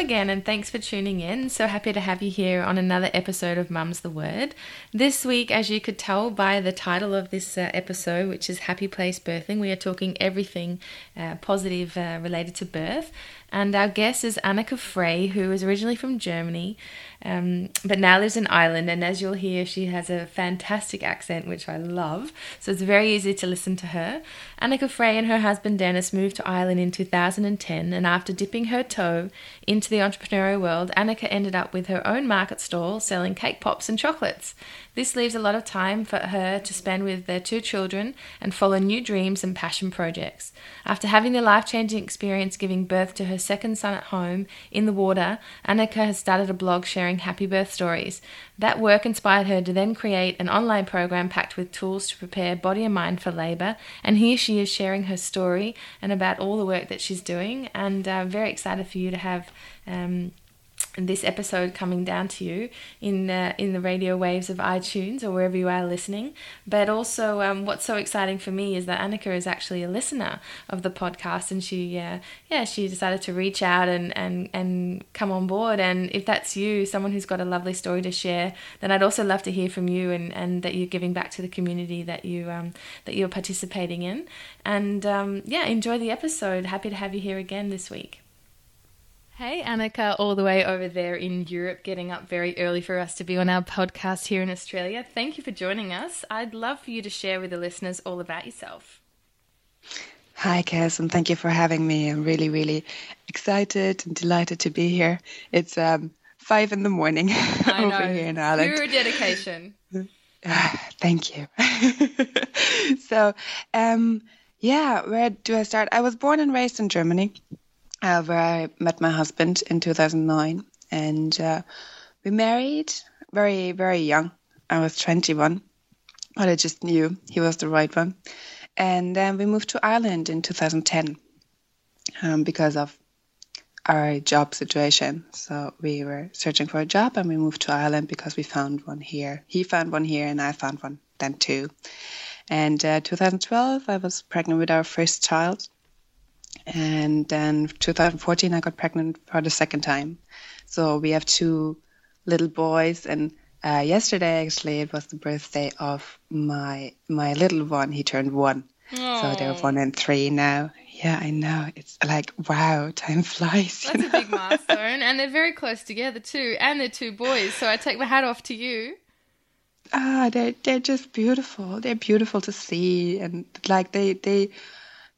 Again, and thanks for tuning in. So happy to have you here on another episode of Mum's the Word. This week, as you could tell by the title of this uh, episode, which is Happy Place Birthing, we are talking everything uh, positive uh, related to birth. And our guest is Annika Frey, who is originally from Germany, um, but now lives in Ireland. And as you'll hear, she has a fantastic accent, which I love. So it's very easy to listen to her. Annika Frey and her husband Dennis moved to Ireland in 2010. And after dipping her toe into the entrepreneurial world, Annika ended up with her own market stall selling cake pops and chocolates. This leaves a lot of time for her to spend with their two children and follow new dreams and passion projects. After having the life changing experience giving birth to her second son at home in the water, Annika has started a blog sharing happy birth stories. That work inspired her to then create an online program packed with tools to prepare body and mind for labour. And here she is sharing her story and about all the work that she's doing. And uh, very excited for you to have. Um, this episode coming down to you in uh, in the radio waves of iTunes or wherever you are listening. But also, um, what's so exciting for me is that Annika is actually a listener of the podcast, and she uh, yeah she decided to reach out and and and come on board. And if that's you, someone who's got a lovely story to share, then I'd also love to hear from you and and that you're giving back to the community that you um, that you're participating in. And um, yeah, enjoy the episode. Happy to have you here again this week. Hey, Annika, all the way over there in Europe, getting up very early for us to be on our podcast here in Australia. Thank you for joining us. I'd love for you to share with the listeners all about yourself. Hi, Kaz, and thank you for having me. I'm really, really excited and delighted to be here. It's um, five in the morning over here in Ireland. Pure dedication. thank you. so, um, yeah, where do I start? I was born and raised in Germany uh, where I met my husband in 2009. And uh, we married very, very young. I was 21, but I just knew he was the right one. And then we moved to Ireland in 2010 um, because of our job situation. So we were searching for a job and we moved to Ireland because we found one here. He found one here and I found one then too. And uh, 2012, I was pregnant with our first child and then 2014 i got pregnant for the second time. So we have two little boys. And uh, yesterday actually it was the birthday of my my little one. He turned one. Aww. so they're one and three now. Yeah i know. It's like wow time flies that's know? a big milestone. And they're very close together too. And they're two boys. So i take my hat off to you. Ah they're, they're just beautiful. They're beautiful to see. And like they they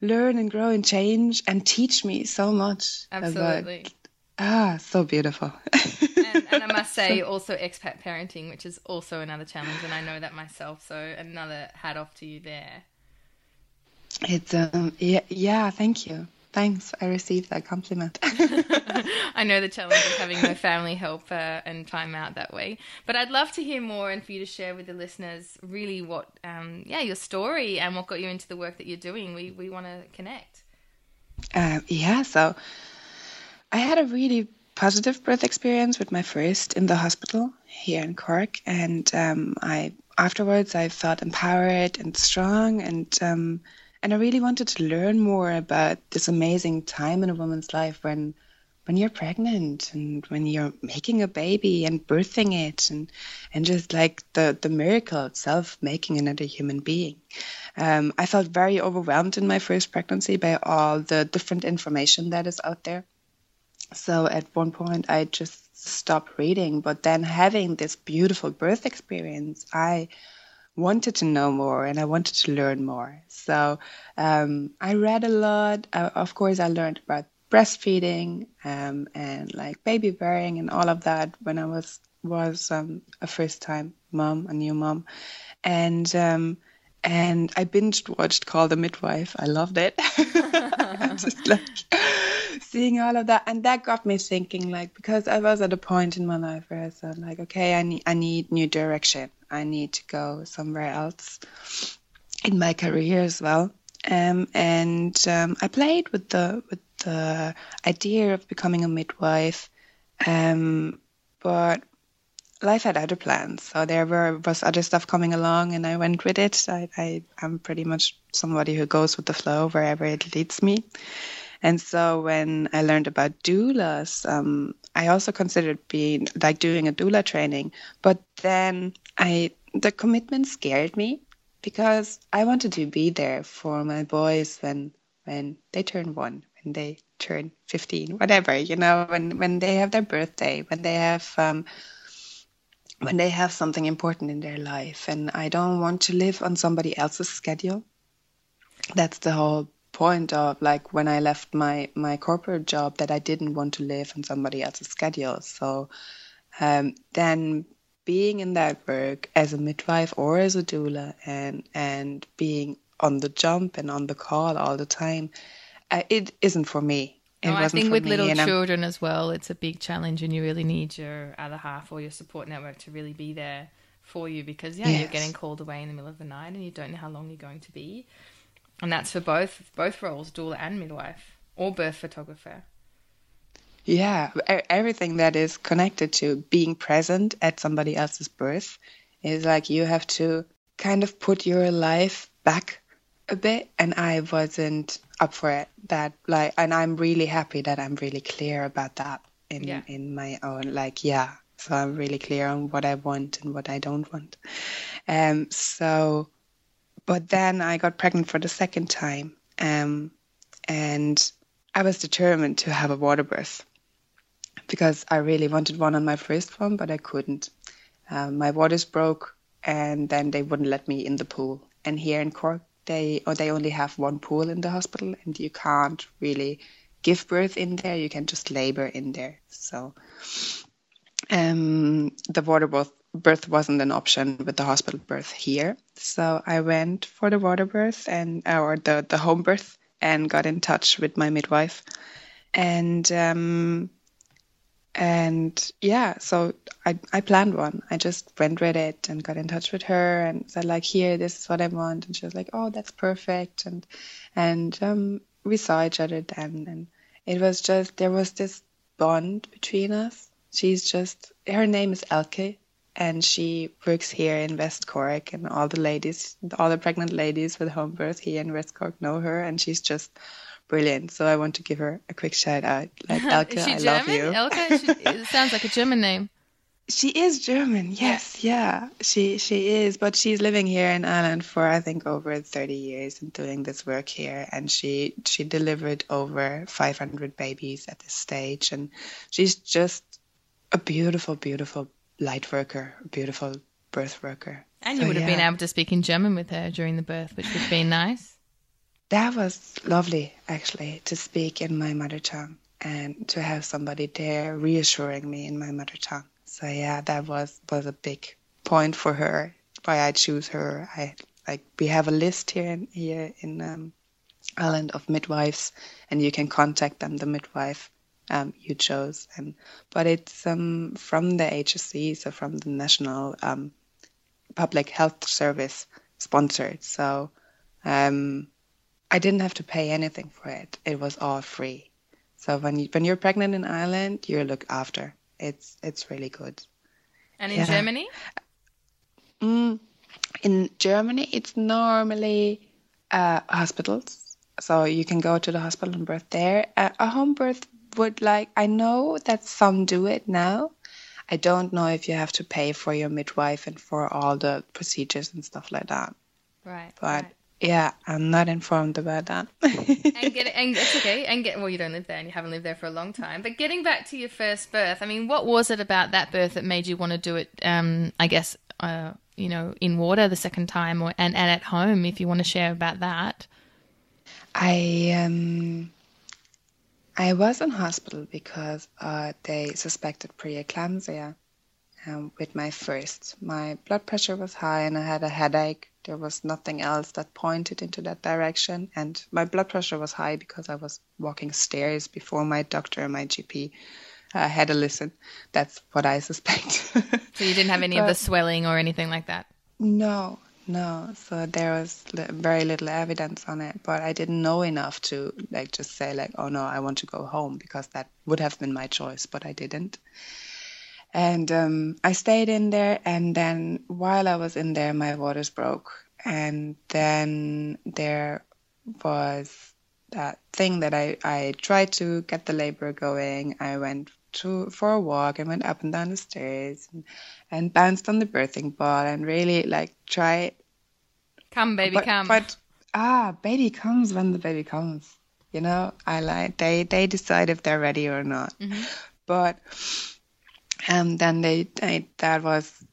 learn and grow and change and teach me so much. Absolutely. About, ah, so beautiful. and, and, I must say, also expat parenting, which is also another challenge, and I know that myself. So another hat off to you there. It's um yeah yeah thank you thanks I received that compliment. I know the challenge of having no family help uh, and time out that way. But I'd love to hear more and for you to share with the listeners really what, um, yeah, your story and what got you into the work that you're doing. We, we want to connect. Uh, yeah, so I had a really positive birth experience with my first in the hospital here in Cork. And um, I afterwards I felt empowered and strong and um, and I really wanted to learn more about this amazing time in a woman's life when when you're pregnant and when you're making a baby and birthing it and and just like the the miracle itself making another human being. Um, i felt very overwhelmed in my first pregnancy by all the different information that is out there. So at one point i just stopped reading but then having this beautiful birth experience i wanted to know more and I wanted to learn more. So um, I read a lot. Uh, of course, I learned about breastfeeding um, and like baby wearing and all of that when I was was um, a first time mom, a new mom, and um, and I binge watched Call the Midwife. I loved it. just like seeing all of that, and that got me thinking. Like because I was at a point in my life where I said, like, okay, I need I need new direction. I need to go somewhere else in my career as well. Um, and um, I played with the with the idea of becoming a midwife, um, but life had other plans. So there were was other stuff coming along, and I went with it. I, I am pretty much somebody who goes with the flow wherever it leads me. And so when I learned about doulas, um, I also considered being like doing a doula training. But then I the commitment scared me because I wanted to be there for my boys when when they turn one, when they turn fifteen, whatever you know, when when they have their birthday, when they have um, when they have something important in their life and I don't want to live on somebody else's schedule. That's the whole point of like when I left my my corporate job that I didn't want to live on somebody else's schedule. So um, then being in that work as a midwife or as a doula and and being on the jump and on the call all the time, uh, it isn't for me. No, I think with little children as well, it's a big challenge, and you really need your other half or your support network to really be there for you because yeah, yes. you're getting called away in the middle of the night, and you don't know how long you're going to be, and that's for both both roles, doula and midwife or birth photographer. Yeah, everything that is connected to being present at somebody else's birth is like you have to kind of put your life back a bit, and I wasn't up for it. That like, and I'm really happy that I'm really clear about that in yeah. in my own like, yeah. So I'm really clear on what I want and what I don't want. Um. So, but then I got pregnant for the second time. Um, and I was determined to have a water birth because I really wanted one on my first one, but I couldn't. Um, my waters broke, and then they wouldn't let me in the pool. And here in Cork, they or they only have one pool in the hospital and you can't really give birth in there. You can just labor in there. So um, the water birth, birth wasn't an option with the hospital birth here. So i went for the water birth and or the, the home birth and got in touch with my midwife. And um, and yeah so I, I planned one. I just went with it and got in touch with her and said like here this is what i want. And she was like oh that's perfect. And and um, we saw each other then. And it was just there was this bond between us. She's just her name is elke and she works here in west cork and all the ladies all the pregnant ladies with home birth here in west cork know her and she's just brilliant. So I want to give her a quick shout out. Like Elke, I German? love you. Elke, she, it sounds like a German name. She is German, yes, yeah. She she is, but she's living here in Ireland for I think over 30 years and doing this work here. And she she delivered over 500 babies at this stage, and she's just a beautiful, beautiful light worker, a beautiful birth worker. And you would have yeah. been able to speak in German with her during the birth, which would have been nice that was lovely actually to speak in my mother tongue and to have somebody there reassuring me in my mother tongue. So yeah, that was was a big point for her. Why I choose her. I like we have a list here in here in um, Ireland of midwives, and you can contact them. The midwife um, you chose, and but it's um, from the HSE, so from the National um, Public Health Service sponsored. So um, I didn't have to pay anything for it. It was all free. So when you when you're pregnant in Ireland, you're looked after. It's it's really good. And in yeah. Germany? Mm, in Germany, it's normally uh, hospitals. So you can go to the hospital and birth there. Uh, a home birth would like I know that some do it now. I don't know if you have to pay for your midwife and for all the procedures and stuff like that. Right. But right. Yeah, I'm not informed about that. and get and that's okay. And get well, you don't live there, and you haven't lived there for a long time. But getting back to your first birth, I mean, what was it about that birth that made you want to do it? Um, I guess, uh, you know, in water the second time, or and, and at home, if you want to share about that. I um, I was in hospital because uh, they suspected preeclampsia um, with my first. My blood pressure was high, and I had a headache There was nothing else that pointed into that direction. And my blood pressure was high because I was walking stairs before my doctor and my GP uh, had a listen. That's what I suspect. so you didn't have any but, of the swelling or anything like that? No, no. So there was very little evidence on it, but I didn't know enough to like just say like, oh no, I want to go home because that would have been my choice, but I didn't. And um, I stayed in there, and then while I was in there, my waters broke, and then there was that thing that I I tried to get the labor going. I went to for a walk and went up and down the stairs and, and bounced on the birthing ball and really like tried. come baby but, come but ah baby comes when the baby comes you know i like they they decide if they're ready or not mm-hmm. but and then they, they that was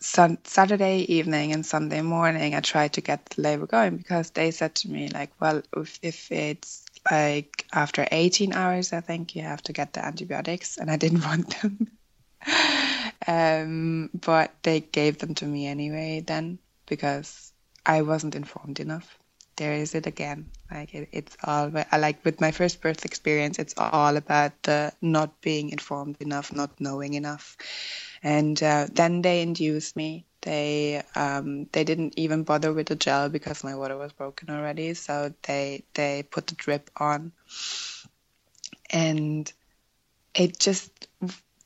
sun, Saturday evening and Sunday morning. I tried to get the labor going because they said to me like, well, if, if it's like after 18 hours, I think you have to get the antibiotics, and I didn't want them. um, but they gave them to me anyway then because I wasn't informed enough. There is it again. Like it, it's all I like with my first birth experience, it's all about the not being informed enough, not knowing enough. And uh, then they induced me. They um, they didn't even bother with the gel because my water was broken already. So they they put the drip on, and it just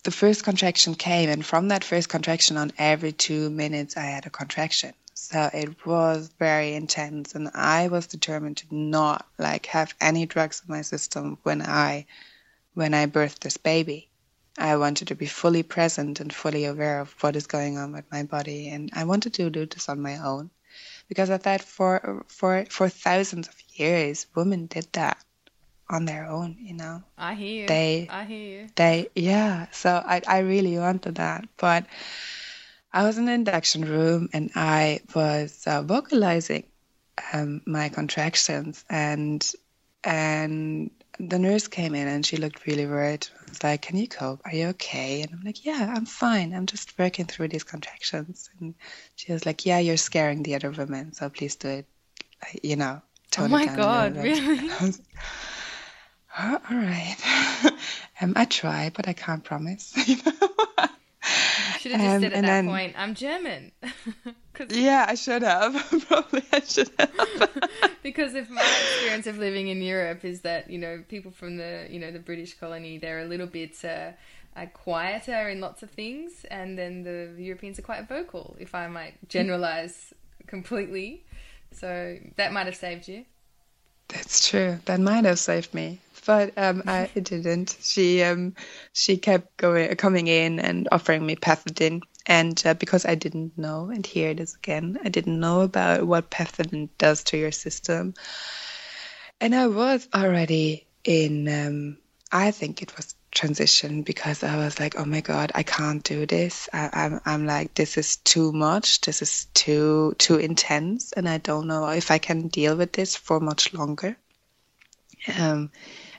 the first contraction came, and from that first contraction, on every two minutes, I had a contraction. So it was very intense, and I was determined to not like have any drugs in my system when I when I birthed this baby. I wanted to be fully present and fully aware of what is going on with my body, and I wanted to do this on my own, because I thought for for for thousands of years, women did that on their own. You know. I hear. You. They. I hear. You. They. Yeah. So I I really wanted that, but I was in the induction room and I was uh, vocalizing um, my contractions and and the nurse came in and she looked really worried. I was like, "Can you cope? Are you okay?" And I'm like, "Yeah, I'm fine. I'm just working through these contractions." And she was like, "Yeah, you're scaring the other women, so please do it. You know." oh my god, really? Oh, all right. um, I try, but I can't promise. You know? Should have just um, said at that then, point, I'm German. yeah, I should have. Probably I should have. because if my experience of living in Europe is that, you know, people from the, you know, the British colony, they're a little bit uh, uh, quieter in lots of things, and then the Europeans are quite vocal, if I might generalize completely. So that might have saved you. That's true. That might have saved me but um, I, it didn't. She um, she kept going, coming in and offering me pethidine, and uh, because I didn't know, and here it is again, I didn't know about what pethidine does to your system, and I was already in. Um, I think it was transition because I was like, oh my god, I can't do this. I, I'm I'm like, this is too much. This is too too intense, and I don't know if I can deal with this for much longer. Um,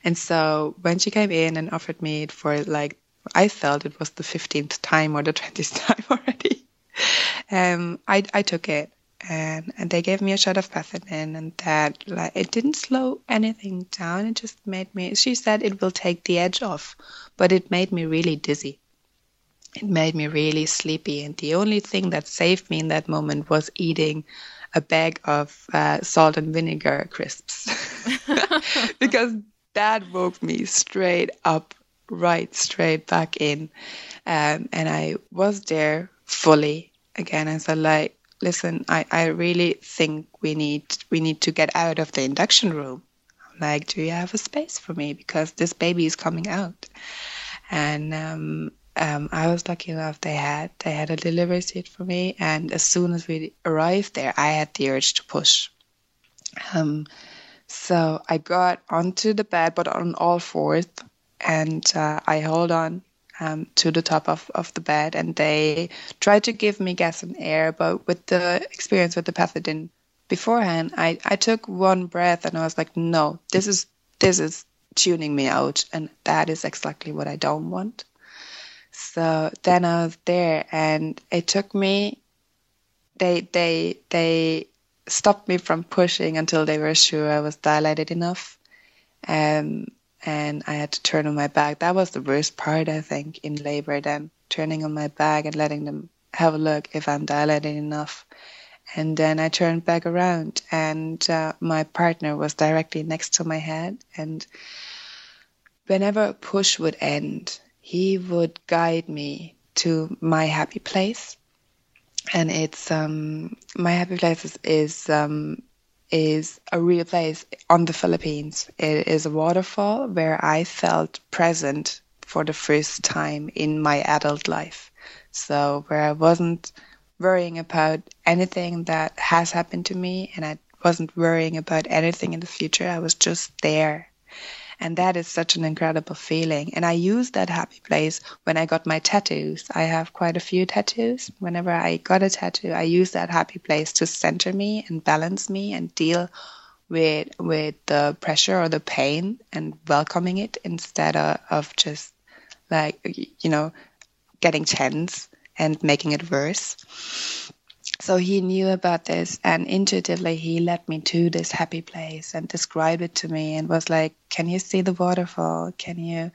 and so when she came in and offered me it for like, I felt it was the 15th time or the 20th time already. Um, I, I took it and, and they gave me a shot of pethidine and that like it didn't slow anything down. It just made me, she said it will take the edge off, but it made me really dizzy. It made me really sleepy. And the only thing that saved me in that moment was eating a bag of uh, salt and vinegar crisps because that woke me straight up, right straight back in. Um, and I was there fully again. I said, like, listen, I, I really think we need we need to get out of the induction room. I'm like, do you have a space for me? Because this baby is coming out. And um, um, I was lucky enough they had they had a delivery suite for me, and as soon as we arrived there, I had the urge to push. Um, so I got onto the bed, but on all fours, and uh, I hold on um, to the top of, of the bed, and they tried to give me gas and air, but with the experience with the pethidine beforehand, I, I took one breath and I was like, no, this is this is tuning me out, and that is exactly what I don't want. So then I was there, and it took me they they they stopped me from pushing until they were sure I was dilated enough. Um, and I had to turn on my back. That was the worst part, I think, in labor. Then turning on my back and letting them have a look if I'm dilated enough. And then I turned back around, and uh, my partner was directly next to my head. And whenever a push would end, he would guide me to my happy place. And it's um, my happy place is um, is a real place on the Philippines. It is a waterfall where I felt present for the first time in my adult life. So where I wasn't worrying about anything that has happened to me and I wasn't worrying about anything in the future. I was just there. And that is such an incredible feeling. And I use that happy place when I got my tattoos. I have quite a few tattoos. Whenever I got a tattoo, I use that happy place to center me and balance me and deal with with the pressure or the pain and welcoming it instead of, of just like you know getting tense and making it worse. So he knew about this, and intuitively he led me to this happy place and described it to me, and was like, "Can you see the waterfall? Can you,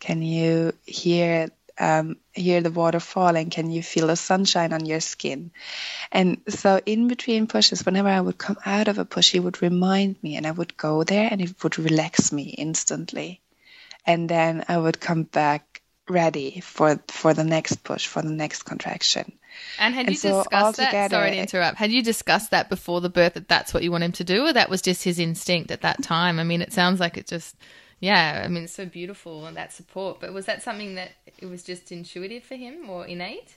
can you hear um, hear the water falling? Can you feel the sunshine on your skin?" And so, in between pushes, whenever I would come out of a push, he would remind me, and I would go there, and it would relax me instantly. And then I would come back ready for for the next push for the next contraction and had and you so discussed that? sorry to interrupt. Had you discussed that before the birth that that's what you want him to do or that was just his instinct at that time? I mean it sounds like it just yeah i mean it's so beautiful and that support but was that something that it was just intuitive for him or innate?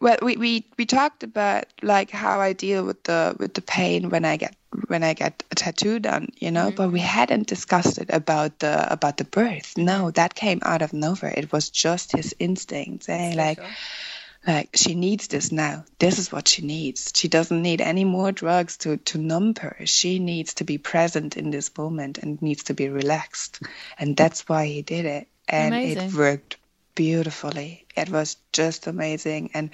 Well we, we we talked about like how i deal with the with the pain when i get when i get a tattoo done you know mm-hmm. but we hadn't discussed it about the about the birth. No that came out of nowhere. It was just his instincts eh? like like she needs this now this is what she needs she doesn't need any more drugs to to numb her she needs to be present in this moment and needs to be relaxed and that's why he did it and Amazing. it worked beautifully. It was just amazing. And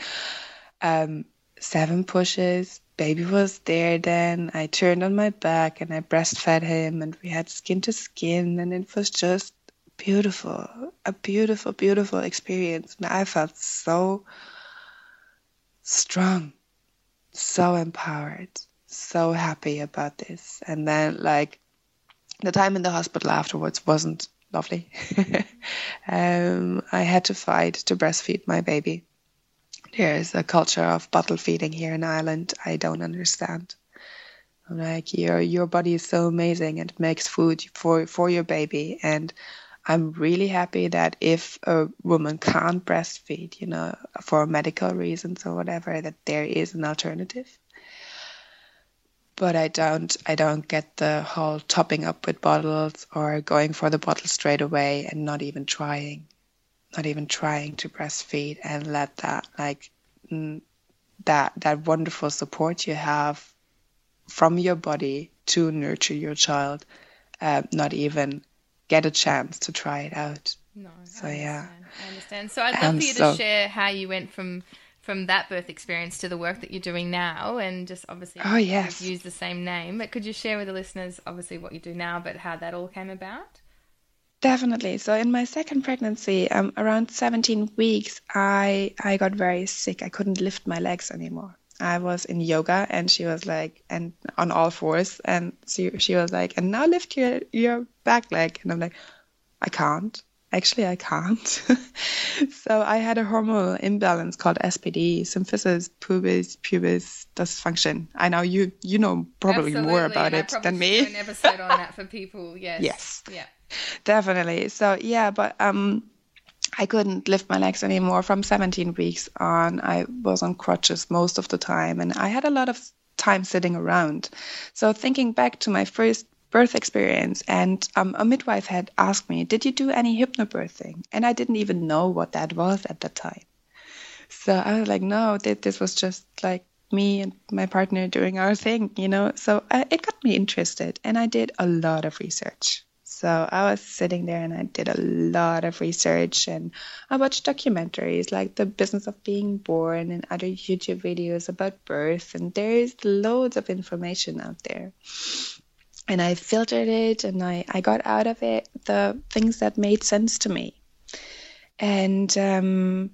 um, seven pushes. Baby was there then. I turned on my back and I breastfed him, and we had skin to skin, and it was just beautiful. A beautiful, beautiful experience. And I felt so strong, so empowered, so happy about this. And then, like, the time in the hospital afterwards wasn't lovely. um, I had to fight to breastfeed my baby. There's a culture of bottle feeding here in Ireland I don't understand. I'm like your your body is so amazing and it makes food for for your baby and I'm really happy that if a woman can't breastfeed, you know, for medical reasons or whatever, that there is an alternative. But I don't I don't get the whole topping up with bottles or going for the bottle straight away and not even trying, not even trying to breastfeed and let that like that that wonderful support you have from your body to nurture your child, uh, not even get a chance to try it out. No, so I yeah, I understand. So I'd love for you so, to share how you went from from that birth experience to the work that you're doing now and just obviously oh yes. use the same name but could you share with the listeners obviously what you do now but how that all came about? Definitely. So in my second pregnancy um, around 17 weeks i i got very sick. I couldn't lift my legs anymore i was in yoga and she was like and on all fours and she, she was like and now lift your your back leg and i'm like i can't actually I can't. so I had a hormonal imbalance called SPD, symphysis pubis pubis dysfunction. I know you you know probably Absolutely. more about it than me. an episode on that for people. Yes. Yes. Yeah. Definitely. So yeah, but um. I couldn't lift my legs anymore from 17 weeks on. I was on crutches most of the time, and I had a lot of time sitting around. So, thinking back to my first birth experience. And um, a midwife had asked me, Did you do any hypnobirthing? And I didn't even know what that was at the time. So I was like, No, this was just like me and my partner doing our thing, you know? So uh, it got me interested. And I did a lot of research. So I was sitting there and I did a lot of research and I watched documentaries like The Business of Being Born and other YouTube videos about birth. And there is loads of information out there. And I filtered it and I, I got out of it the things that made sense to me. And um,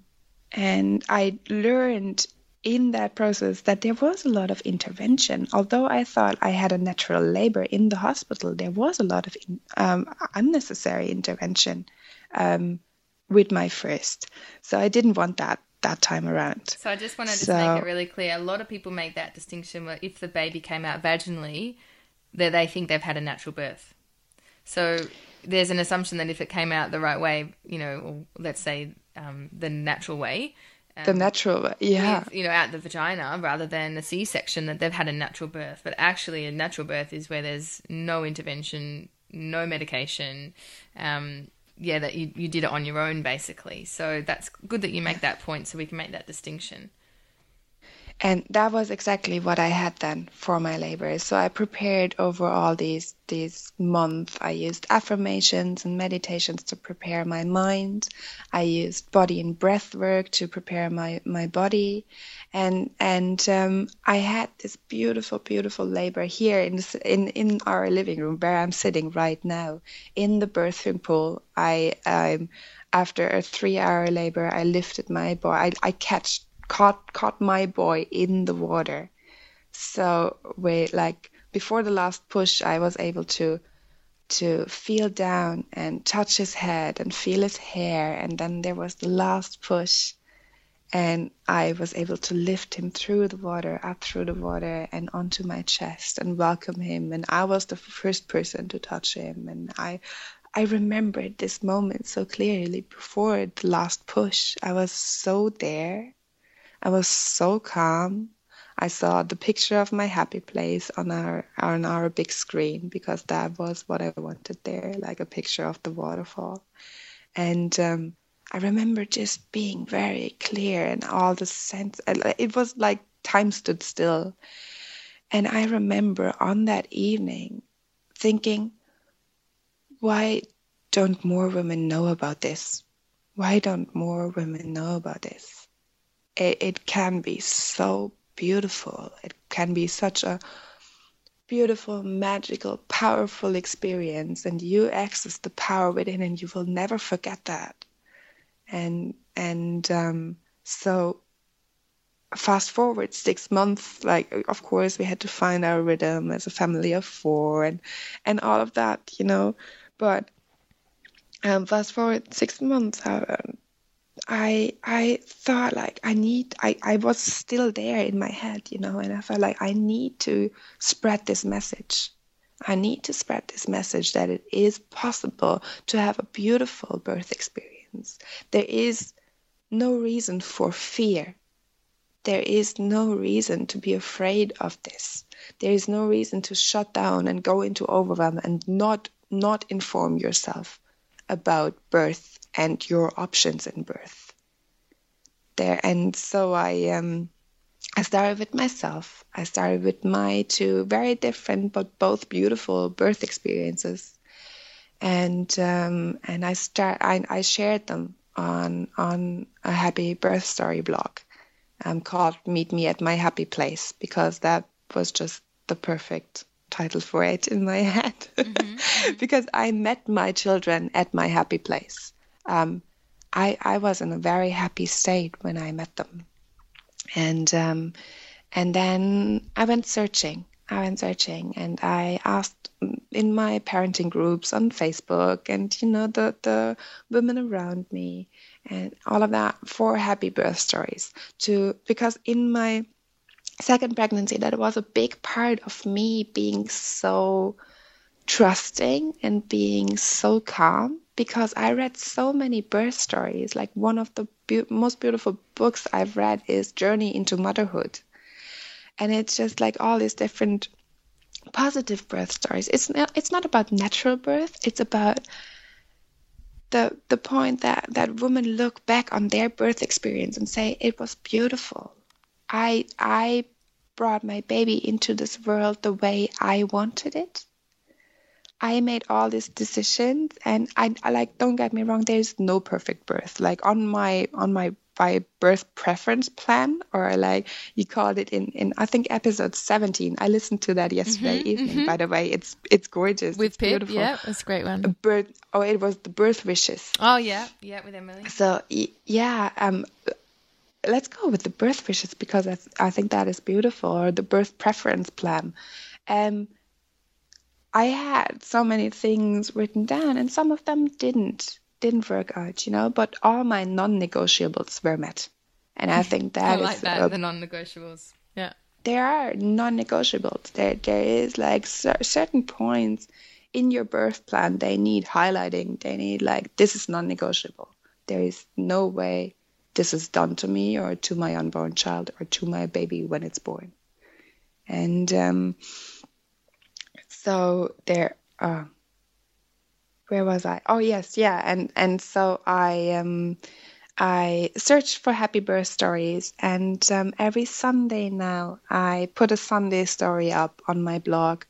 and I learned in that process that there was a lot of intervention. Although I thought I had a natural labor in the hospital, there was a lot of in, um, unnecessary intervention um, with my first. So I didn't want that that time around. So I just wanted to so, make it really clear. A lot of people make that distinction where if the baby came out vaginally, that they think they've had a natural birth. So there's an assumption that if it came out the right way, you know, or let's say um, the natural way, the natural, yeah. With, you know, out the vagina rather than a C section that they've had a natural birth. But actually, a natural birth is where there's no intervention, no medication. Um, yeah, that you, you did it on your own basically. So that's good that you make that point so we can make that distinction. And that was exactly what I had then for my labor. So I prepared over all these these months. I used affirmations and meditations to prepare my mind. I used body and breath work to prepare my my body, and and um, I had this beautiful beautiful labor here in this, in in our living room where I'm sitting right now in the birthing pool. I um, after a three hour labor, I lifted my boy. I, I catched caught caught my boy in the water. So we like before the last push, I was able to to feel down and touch his head and feel his hair, and then there was the last push, and I was able to lift him through the water, up through the water, and onto my chest and welcome him. And I was the first person to touch him, and I I remembered this moment so clearly before the last push. I was so there I was so calm. I saw the picture of my happy place on our on our big screen because that was what I wanted there, like a picture of the waterfall. And um, I remember just being very clear and all the sense. It was like time stood still. And I remember on that evening thinking, why don't more women know about this? Why don't more women know about this? It, it can be so beautiful. It can be such a beautiful, magical, powerful experience, and you access the power within, and you will never forget that. And and um, so, fast forward six months, like of course we had to find our rhythm as a family of four, and and all of that, you know. But um, fast forward six months, uh, I I thought like I need I, I was still there in my head, you know, and I felt like I need to spread this message. I need to spread this message that it is possible to have a beautiful birth experience. There is no reason for fear. There is no reason to be afraid of this. There is no reason to shut down and go into overwhelm and not not inform yourself about birth and your options in birth. There and so i um i started with myself. I started with my two very different but both beautiful birth experiences. And um and i start i, I shared them on on a happy birth story blog. Um, called meet me at my happy place because that was just the perfect title for it in my head. Mm-hmm. because I met my children at my happy place. Um, I, I was in a very happy state when I met them. And um, and then I went searching. I went searching and I asked in my parenting groups on Facebook and you know the the women around me and all of that for happy birth stories to because in my second pregnancy that was a big part of me being so trusting and being so calm because I read so many birth stories. Like one of the be- most beautiful books I've read is Journey into Motherhood. And it's just like all these different positive birth stories. It's not, it's not about natural birth, it's about the the point that that women look back on their birth experience and say it was beautiful I I brought my baby into this world the way I wanted it. I made all these decisions, and I, I like. Don't get me wrong. There's no perfect birth. Like on my on my by birth preference plan, or like you called it in in I think episode 17. I listened to that yesterday Mm-hmm, evening. By the way, it's it's gorgeous. With it's Pip, beautiful. yeah, it's a great A one. birth. Oh, it was the birth wishes. Oh yeah, yeah, with Emily. So yeah, um, let's go with the birth wishes because I, th- I think that is beautiful, or the birth preference plan. Um, I had so many things written down, and some of them didn't didn't work out, you know. But all my non-negotiables were met, and I think that I like is that, the non-negotiables. Yeah. there are non-negotiables. There there is like cer- certain points in your birth plan they need highlighting. They need like this is non-negotiable. There is no way this is done to me or to my unborn child or to my baby when it's born. And um, so there. Uh, where was I? Oh yes, yeah. And and so I um I searched for happy birth stories, and um, every Sunday now I put a Sunday story up on my blog.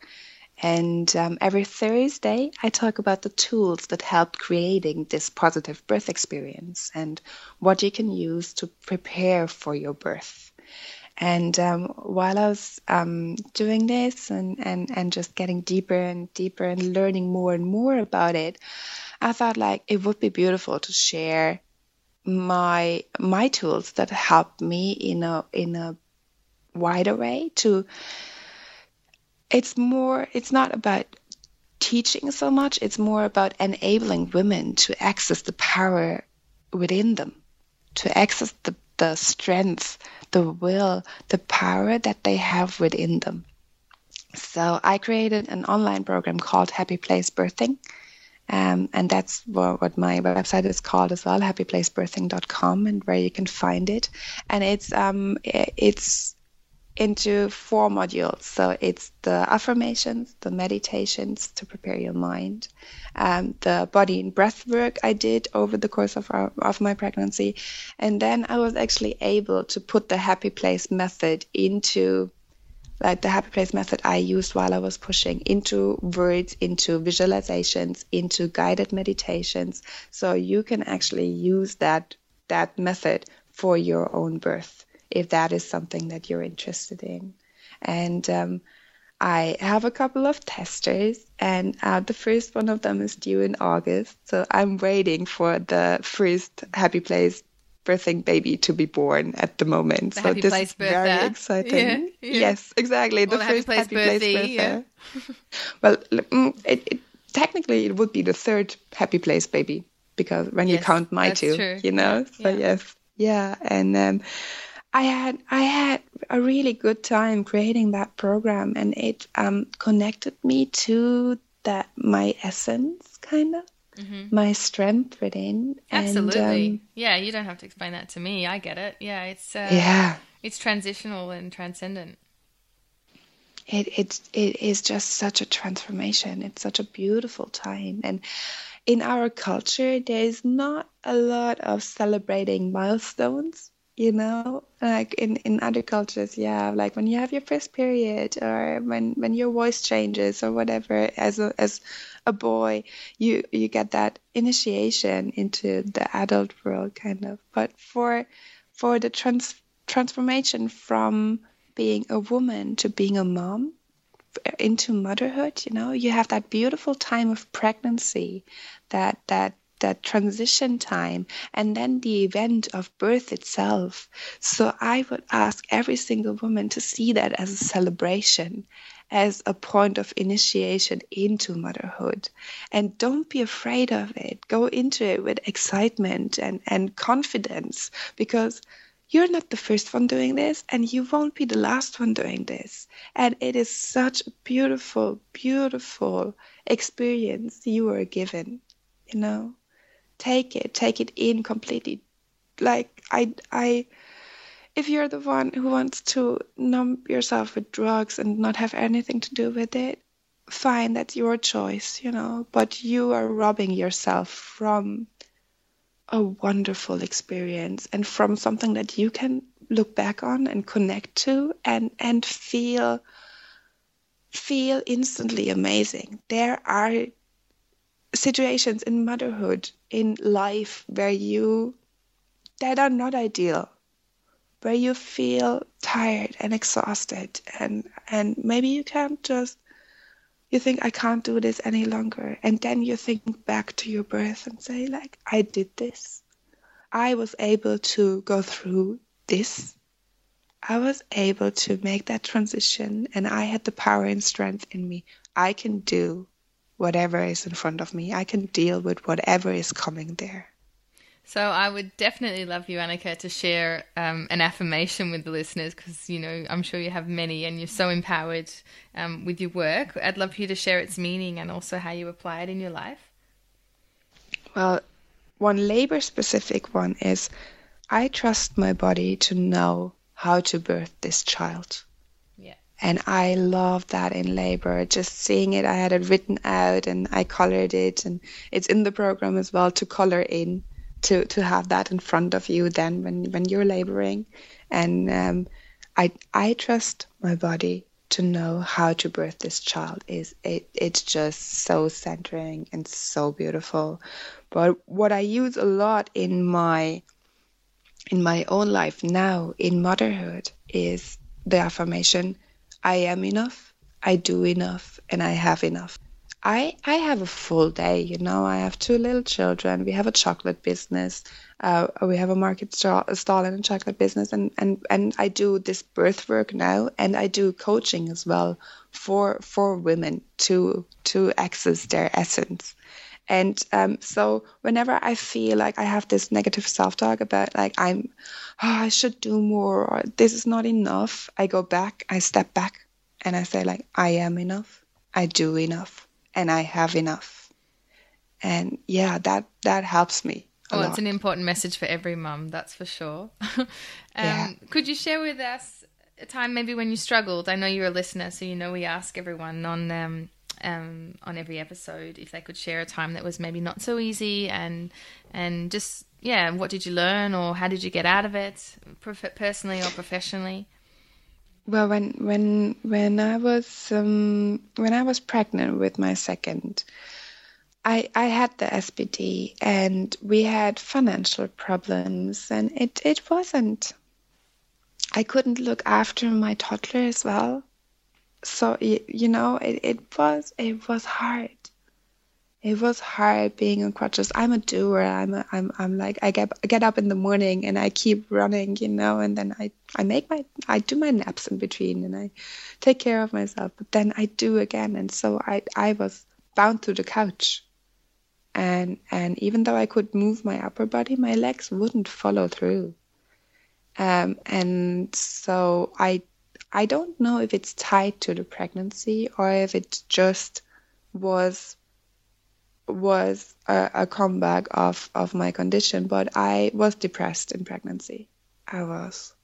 And um, every Thursday, I talk about the tools that helped creating this positive birth experience and what you can use to prepare for your birth. And um, while I was um, doing this and, and, and just getting deeper and deeper and learning more and more about it, I thought like it would be beautiful to share my my tools that help me in a in a wider way to it's more it's not about teaching so much it's more about enabling women to access the power within them to access the, the strength the will the power that they have within them. So i created an online program called happy place birthing um, and that's what, what my website is called as well happyplacebirthing.com and where you can find it. And it's um, it's into four modules. So it's the affirmations, the meditations to prepare your mind, um, the body and breath work I did over the course of our, of my pregnancy, and then I was actually able to put the happy place method into like the happy place method I used while I was pushing into words, into visualizations, into guided meditations. So you can actually use that that method for your own birth if that is something that you're interested in. And um, I have a couple of testers, and uh, the first one of them is due in August. So I'm waiting for the first Happy Place birthing baby to be born at the moment. The so this is very exciting. Yeah, yeah. Yes, exactly. Or the the Happy first Place Happy Place birthee, yeah. birther. well, mm, it, it, technically it would be the third Happy Place baby because when you count my two, true. you know. So yes, yeah, and um, I had I had a really good time creating that program, and it um, connected me to that my essence, kind of my strength within. And, Mm-hmm. Absolutely. um, yeah, you don't have to explain that to me. I get it. Yeah, it's uh, yeah. it's transitional and transcendent. it it it is just such a transformation. It's such a beautiful time, and in our culture, there is not a lot of celebrating milestones. You know, like in in other cultures, yeah, like when you have your first period, or when when your voice changes, or whatever. As a as a boy, you you get that initiation into the adult world, kind of. But for for the trans transformation from being a woman to being a mom into motherhood you know you have that beautiful time of pregnancy that that that transition time and then the event of birth itself so i would ask every single woman to see that as a celebration as a point of initiation into motherhood and don't be afraid of it go into it with excitement and and confidence because you're not the first one doing this, and you won't be the last one doing this. And it is such a beautiful, beautiful experience you are given. You know, take it, take it in completely. Like I, I, if you're the one who wants to numb yourself with drugs and not have anything to do with it, fine, that's your choice. You know, but you are robbing yourself from a wonderful experience and from something that you can look back on and connect to and and feel feel instantly amazing. There are situations in motherhood, in life, where you that are not ideal, where you feel tired and exhausted, and and maybe you can't just you think I can't do this any longer, and then you think back to your birth and say like I did this, I was able to go through this. I was able to make that transition and I had the power and strength in me. I can do whatever is in front of me. I can deal with whatever is coming there. So I would definitely love you, Annika, to share um, an affirmation with the listeners because you know I'm sure you have many, and you're so empowered um, with your work. I'd love for you to share its meaning and also how you apply it in your life. Well, one labor-specific one is I trust my body to know how to birth this child. And I love that in labor, just seeing it. I had it written out and I colored it, and it's in the program as well to color in, to to have that in front of you then when when you're laboring. And um, I I trust my body to know how to birth this child. Is it it's just so centering and so beautiful. But what I use a lot in my in my own life now in motherhood is the affirmation I am enough, I do enough, and I have enough. I, I have a full day, you know. I have two little children. We have a chocolate business. Uh, we have a market stall, stall in a chocolate business, and, and, and I do this birth work now, and I do coaching as well for for women to to access their essence. And um, so whenever I feel like I have this negative self talk about like I'm, oh, I should do more or this is not enough, I go back, I step back, and I say like I am enough, I do enough, and I have enough. And yeah, that that helps me. Oh, lot. it's an important message for every mum, that's for sure. um, yeah. Could you share with us a time maybe when you struggled? I know you're a listener, so you know we ask everyone on um, um, on every episode if they could share a time that was maybe not so easy and and just yeah what did you learn or how did you get out of it personally or professionally? Well when when when i was um, when i was pregnant with my second I, I had the SPD and we had financial problems and it, it wasn't I couldn't look after my toddler as well so you know it, it was it was hard. It was hard being on crutches. I'm a doer. I'm a, i'm i'm like i get I get up in the morning and i keep running you know and then i i make my i do my naps in between and i take care of myself but then i do again. And so i i was bound to the couch. And and even though i could move my upper body my legs wouldn't follow through. Um, and so i I don't know if it's tied to the pregnancy or if it just was was a, a comeback of, of my condition, but I was depressed in pregnancy. I was.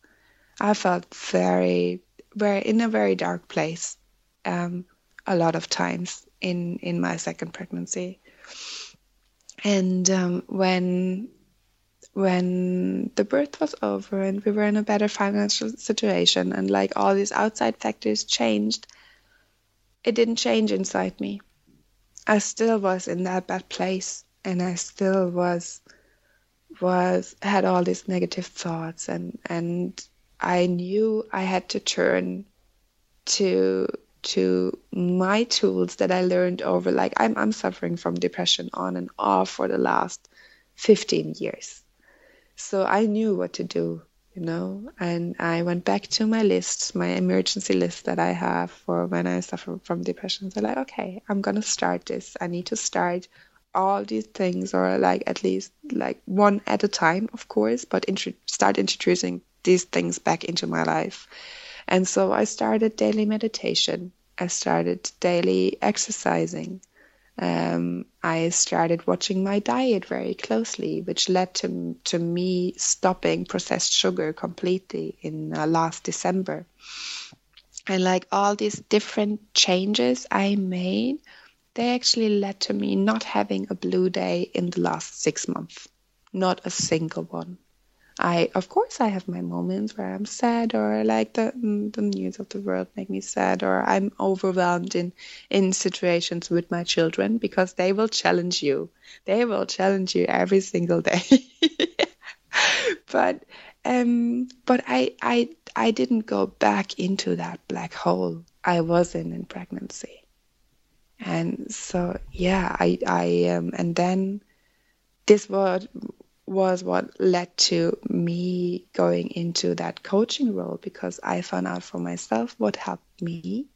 I felt very, very in a very dark place um, a lot of times in in my second pregnancy. And um, when when the birth was over and we were in a better financial situation and like all these outside factors changed, it didn't change inside me. I still was in that bad place and I still was was had all these negative thoughts and and I knew I had to turn to to my tools that I learned over like I'm I'm suffering from depression on and off for the last 15 years so I knew what to do, you know, and I went back to my list, my emergency list that I have for when I suffer from depression. So like, okay, I'm gonna start this. I need to start all these things, or like at least like one at a time, of course, but intro- start introducing these things back into my life. And so I started daily meditation. I started daily exercising. Um, I started watching my diet very closely, which led to, to me stopping processed sugar completely in uh, last December. And like all these different changes I made, they actually led to me not having a blue day in the last six months. Not a single one. I, of course, I have my moments where I'm sad or like the the news of the world make me sad or I'm overwhelmed in in situations with my children because they will challenge you. They will challenge you every single day. but um, but I I I didn't go back into that black hole I was in in pregnancy, and so yeah, I I um, and then this was was what led to me going into that coaching role because I found out for myself what helped me.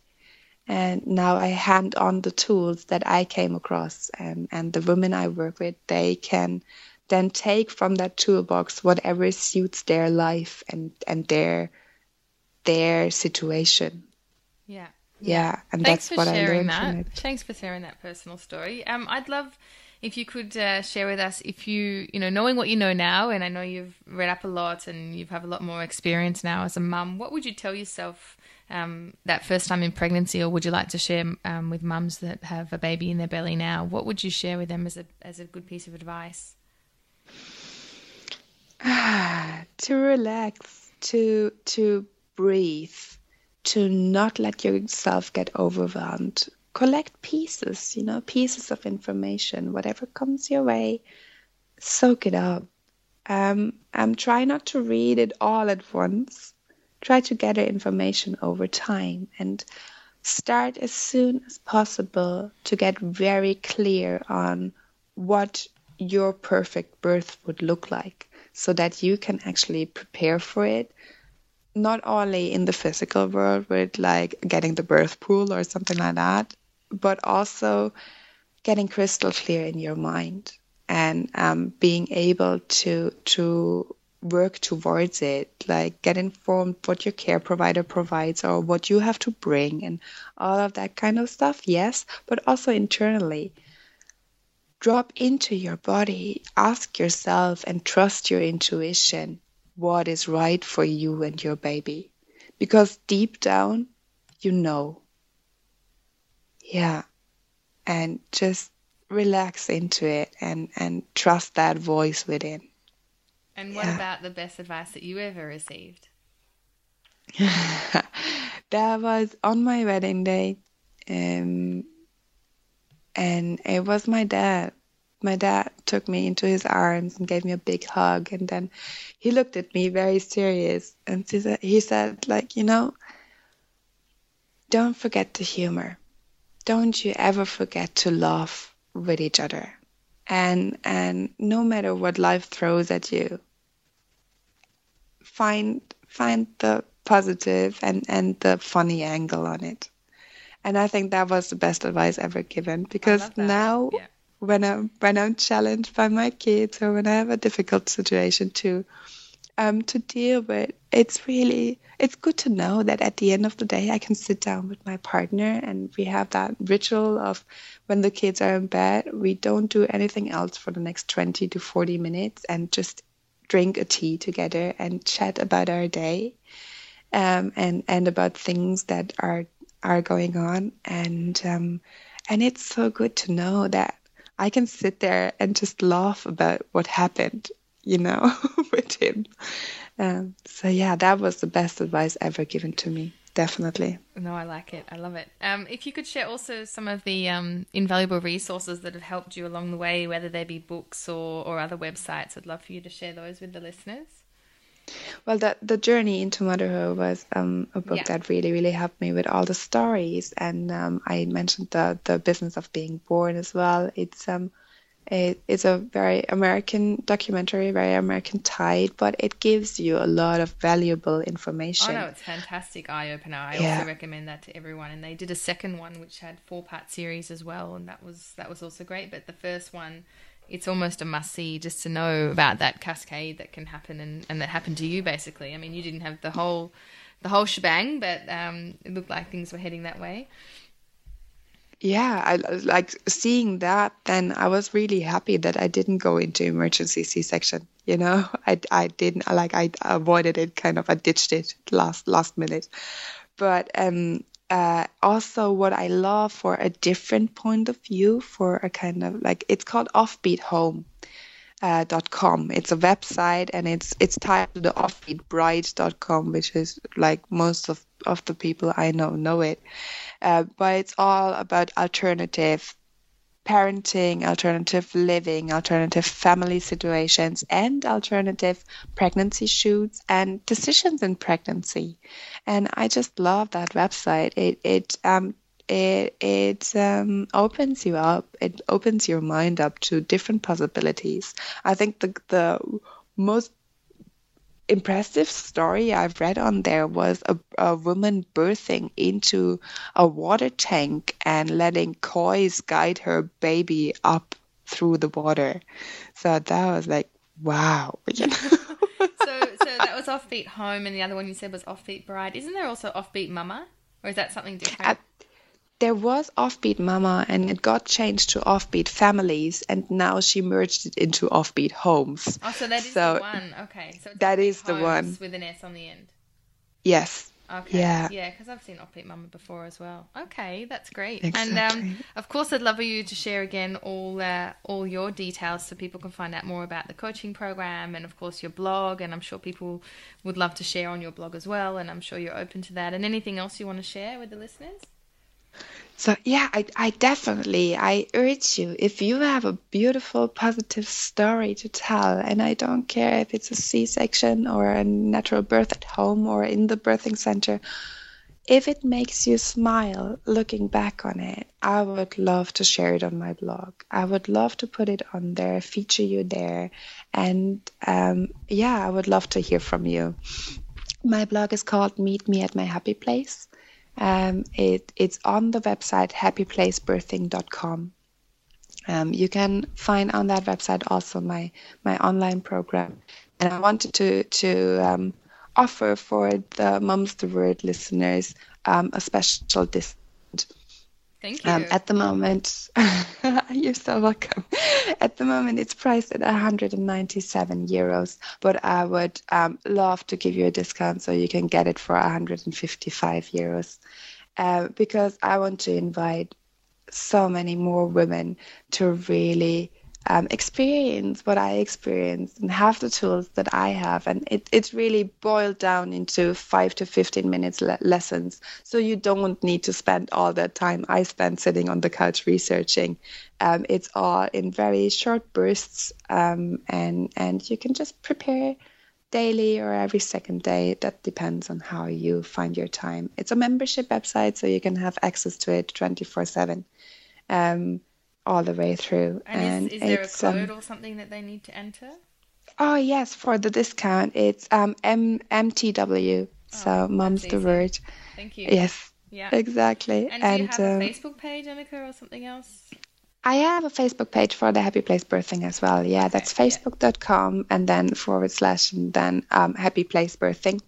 And now I hand on the tools that I came across, and, and the women I work with, they can then take from that toolbox whatever suits their life and, and their their situation. Yeah. Yeah, and Thanks that's what I sharing learned that. from it. Thanks for sharing that personal story. Um, I'd love if you could uh, share with us if you, you know, knowing what you know now, and I know you've read up a lot and you've have a lot more experience now as a mum. What would you tell yourself um, that first time in pregnancy, or would you like to share um, with mums that have a baby in their belly now? What would you share with them as a as a good piece of advice? to relax, to to breathe, to not let yourself get overwhelmed. Collect pieces, you know, pieces of information, whatever comes your way, soak it up. Um, um, try not to read it all at once. Try to gather information over time and start as soon as possible to get very clear on what your perfect birth would look like so that you can actually prepare for it not only in the physical world with like getting the birth pool or something like that but also getting crystal clear in your mind and um, being able to to work towards it like get informed what your care provider provides or what you have to bring and all of that kind of stuff yes but also internally. Drop into your body ask yourself and trust your intuition what is right for you and your baby because deep down you know yeah and just relax into it and and trust that voice within And what Yeah. about the best advice that you ever received? that was on my wedding day um, and it was my dad my dad took me into his arms and gave me a big hug and then he looked at me very serious and he said, he said like you know don't forget the humor don't you ever forget to laugh with each other. And and no matter what life throws at you find find the positive and and the funny angle on it. And i think that was the best advice ever given because now Yeah. when i'm when i'm challenged by my kids or when i have a difficult situation to um to deal with it's really it's good to know that at the end of the day i can sit down with my partner and we have that ritual of when the kids are in bed we don't do anything else for the next 20 to 40 minutes and just drink a tea together and chat about our day um, and and about things that are are going on. And um, and it's so good to know that I can sit there and just laugh about what happened, you know, with him. Um, so yeah, that was the best advice ever given to me, definitely. No, I like it. I love it. Um, if you could share also some of the um, invaluable resources that have helped you along the way, whether they be books or, or other websites, I'd love for you to share those with the listeners. Well, the the journey into motherhood was um, a book Yeah. that really, really helped me with all the stories, and um, I mentioned the the business of being born as well. It's um, it, it's a very American documentary, very American tide, but it gives you a lot of valuable information. Oh no, it's fantastic eye opener. I Yeah. also recommend that to everyone. And they did a second one which had four part series as well, and that was that was also great. But the first one, it's almost a must see just to know about that cascade that can happen and, and that happened to you basically. I mean, you didn't have the whole the whole shebang, but um, it looked like things were heading that way. Yeah, I like seeing that. Then I was really happy that I didn't go into emergency C-section. You know, I I didn't like I avoided it. Kind of, I ditched it last last minute. But um, uh, also what I love for a different point of view, for a kind of like it's called offbeat home. uh, .com. It's a website and it's it's tied to the offbeatbride.com, which is like most of, of the people I know know it. Uh, but it's all about alternative parenting, alternative living, alternative family situations, and alternative pregnancy shoots and decisions in pregnancy. And I just love that website. It it um it it um, opens you up. It opens your mind up to different possibilities. I think the the most impressive story I've read on there was a, a woman birthing into a water tank and letting kois guide her baby up through the water. So that was like, wow. so, so that was Offbeat Home, and the other one you said was Offbeat Bride. Isn't there also Offbeat Mama, or is that something different? At, there was Offbeat Mama and it got changed to Offbeat Families and now she merged it into Offbeat Homes. Oh, so that is so the one. Okay. So that is the one. With an S on the end. Yes. Okay. Yeah. Yeah, because I've seen Offbeat Mama before as well. Okay, that's great. Exactly. And um, of course, I'd love for you to share again all uh, all your details so people can find out more about the coaching program and of course your blog. And I'm sure people would love to share on your blog as well. And I'm sure you're open to that. And anything else you want to share with the listeners? So yeah, I, I definitely I urge you if you have a beautiful positive story to tell, and I don't care if it's a C-section or a natural birth at home or in the birthing center, if it makes you smile looking back on it, I would love to share it on my blog. I would love to put it on there, feature you there, and um, yeah, I would love to hear from you. My blog is called Meet Me at My Happy Place. Um, it, it's on the website happyplacebirthing.com. Um, you can find on that website also my my online program, and I wanted to to um, offer for the moms the Word listeners um, a special discount. Thank um, at the moment, you're so welcome. At the moment, it's priced at 197 euros, but I would um, love to give you a discount so you can get it for 155 euros. Uh, because I want to invite so many more women to really um, experience what I experienced and have the tools that I have. And it, it's really boiled down into five to 15 minutes le- lessons. So you don't need to spend all that time I spent sitting on the couch researching. Um, it's all in very short bursts, um, and, and you can just prepare daily or every second day. That depends on how you find your time. It's a membership website, so you can have access to it 24 7. Um, all the way through. And, and is, is there a code um, or something that they need to enter? Oh yes, for the discount, it's um M MTW. Oh, so mom's the word. Thank you. Yes. Yeah. Exactly. And, and do you have a uh, Facebook page, Annika, or something else? I have a Facebook page for the Happy Place Birthing as well. Yeah, okay, that's facebook.com yeah. and then forward slash and then um, Happy Place Birthing.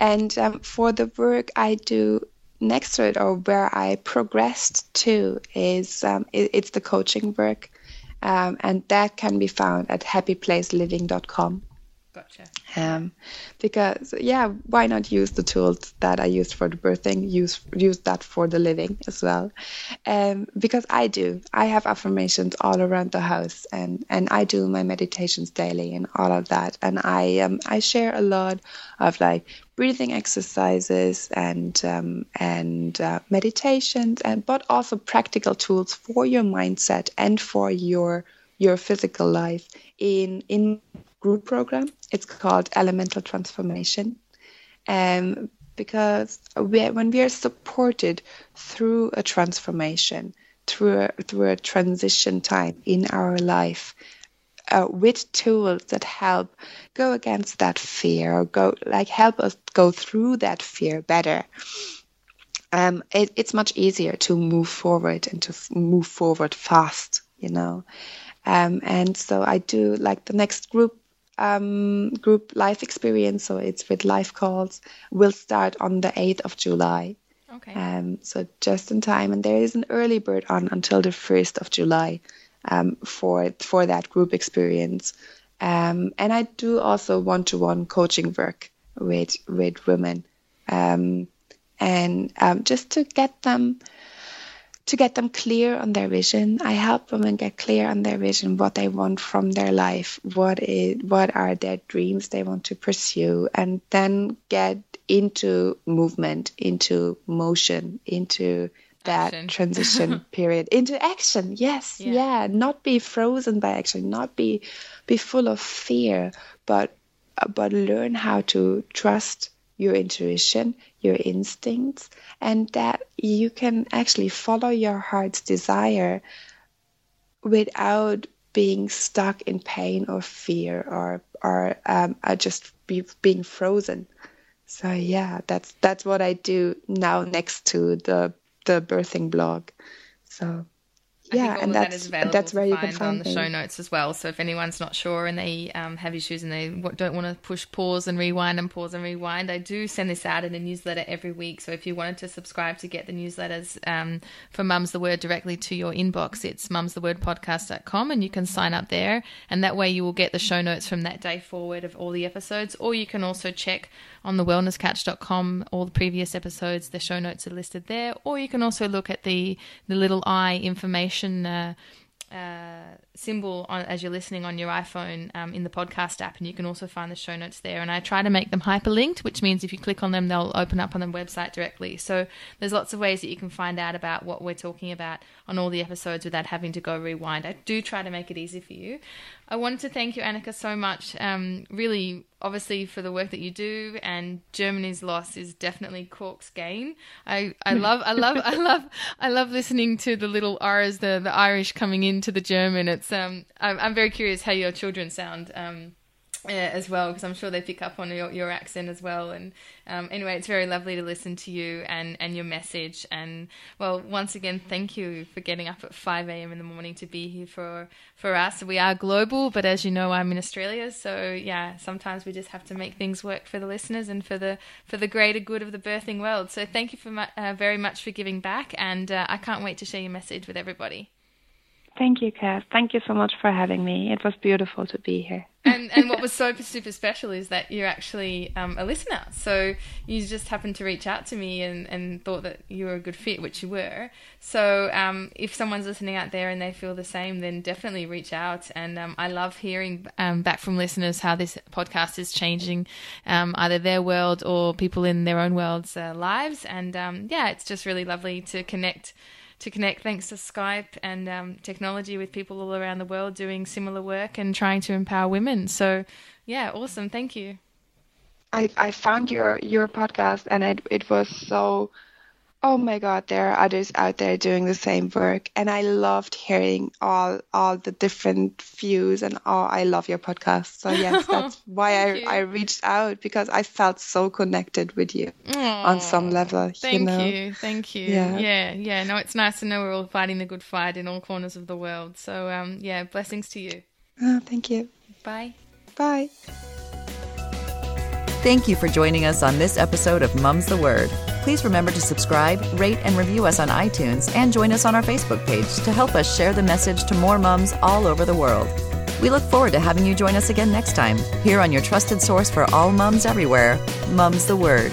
And um, for the work I do next to it or where I progressed to is um, it, it's the coaching work, um, and that can be found at happyplaceliving.com. Gotcha. Um, because yeah, why not use the tools that I used for the birthing? Use use that for the living as well. Um, because I do. I have affirmations all around the house, and and I do my meditations daily and all of that. And I um I share a lot of like breathing exercises and um, and uh, meditations, and but also practical tools for your mindset and for your your physical life in in group program. It's called Elemental Transformation. Um, because we, when we are supported through a transformation, through a, through a transition time in our life, uh, with tools that help go against that fear or go like help us go through that fear better, um, it, it's much easier to move forward and to f- move forward fast, you know. Um, and so I do like the next group um, group life experience, so it's with life calls, will start on the 8th of July. Okay. Um, so just in time, and there is an early bird on until the 1st of July um, for for that group experience. Um, and I do also one-to-one coaching work with with women, um, and um, just to get them to get them clear on their vision. I help women get clear on their vision, what they want from their life, what is what are their dreams they want to pursue, and then get into movement, into motion, into that action. transition period into action yes yeah. yeah. not be frozen by action not be be full of fear but but learn how to trust your intuition your instincts and that you can actually follow your heart's desire without being stuck in pain or fear or or um, just be, being frozen. So yeah that's that's what i do now next to the the birthing blog so yeah, and that's that that's where you can find on the show notes as well. So if anyone's not sure and they um, have issues and they don't want to push pause and rewind and pause and rewind, I do send this out in a newsletter every week. So if you wanted to subscribe to get the newsletters um, for Mums the Word directly to your inbox, it's mumsthewordpodcast.com and you can sign up there. And that way you will get the show notes from that day forward of all the episodes. Or you can also check on the wellnesscouch.com all the previous episodes. The show notes are listed there. Or you can also look at the, the little eye information uh, uh, symbol on, as you're listening on your iPhone um, in the podcast app, and you can also find the show notes there. And I try to make them hyperlinked, which means if you click on them, they'll open up on the website directly. So there's lots of ways that you can find out about what we're talking about on all the episodes without having to go rewind. I do try to make it easy for you. I wanted to thank you, Annika, so much. Um, really, obviously, for the work that you do, and Germany's loss is definitely Cork's gain. I, I love, I love, I love, I love listening to the little R's, the the Irish coming into the German. It's um, I'm, I'm very curious how your children sound. Um, yeah, as well because I'm sure they pick up on your, your accent as well. And um, anyway, it's very lovely to listen to you and, and your message. And well, once again, thank you for getting up at 5 a.m. in the morning to be here for for us. We are global, but as you know, I'm in Australia, so yeah, sometimes we just have to make things work for the listeners and for the for the greater good of the birthing world. So thank you for uh, very much for giving back, and uh, I can't wait to share your message with everybody. Thank you, Cass. Thank you so much for having me. It was beautiful to be here. and and what was so super special is that you're actually um, a listener. So you just happened to reach out to me and, and thought that you were a good fit, which you were. So um, if someone's listening out there and they feel the same, then definitely reach out. And um, I love hearing um, back from listeners how this podcast is changing um, either their world or people in their own world's uh, lives. And um, yeah, it's just really lovely to connect to connect thanks to Skype and um, technology with people all around the world doing similar work and trying to empower women. So, yeah, awesome. Thank you. I, I found your your podcast and it, it was so oh my god there are others out there doing the same work and i loved hearing all all the different views and oh i love your podcast. So yes that's why I, I reached out because i felt so connected with you Aww, on some level thank you, know? you thank you. Yeah. yeah yeah. No it's nice to know we're all fighting the good fight in all corners of the world. So um yeah blessings to you. Oh, thank you. Bye. Bye Thank you for joining us on this episode of Mum's the Word. Please remember to subscribe, rate, and review us on iTunes and join us on our Facebook page to help us share the message to more mums all over the world. We look forward to having you join us again next time, here on your trusted source for all mums everywhere, Mum's the Word.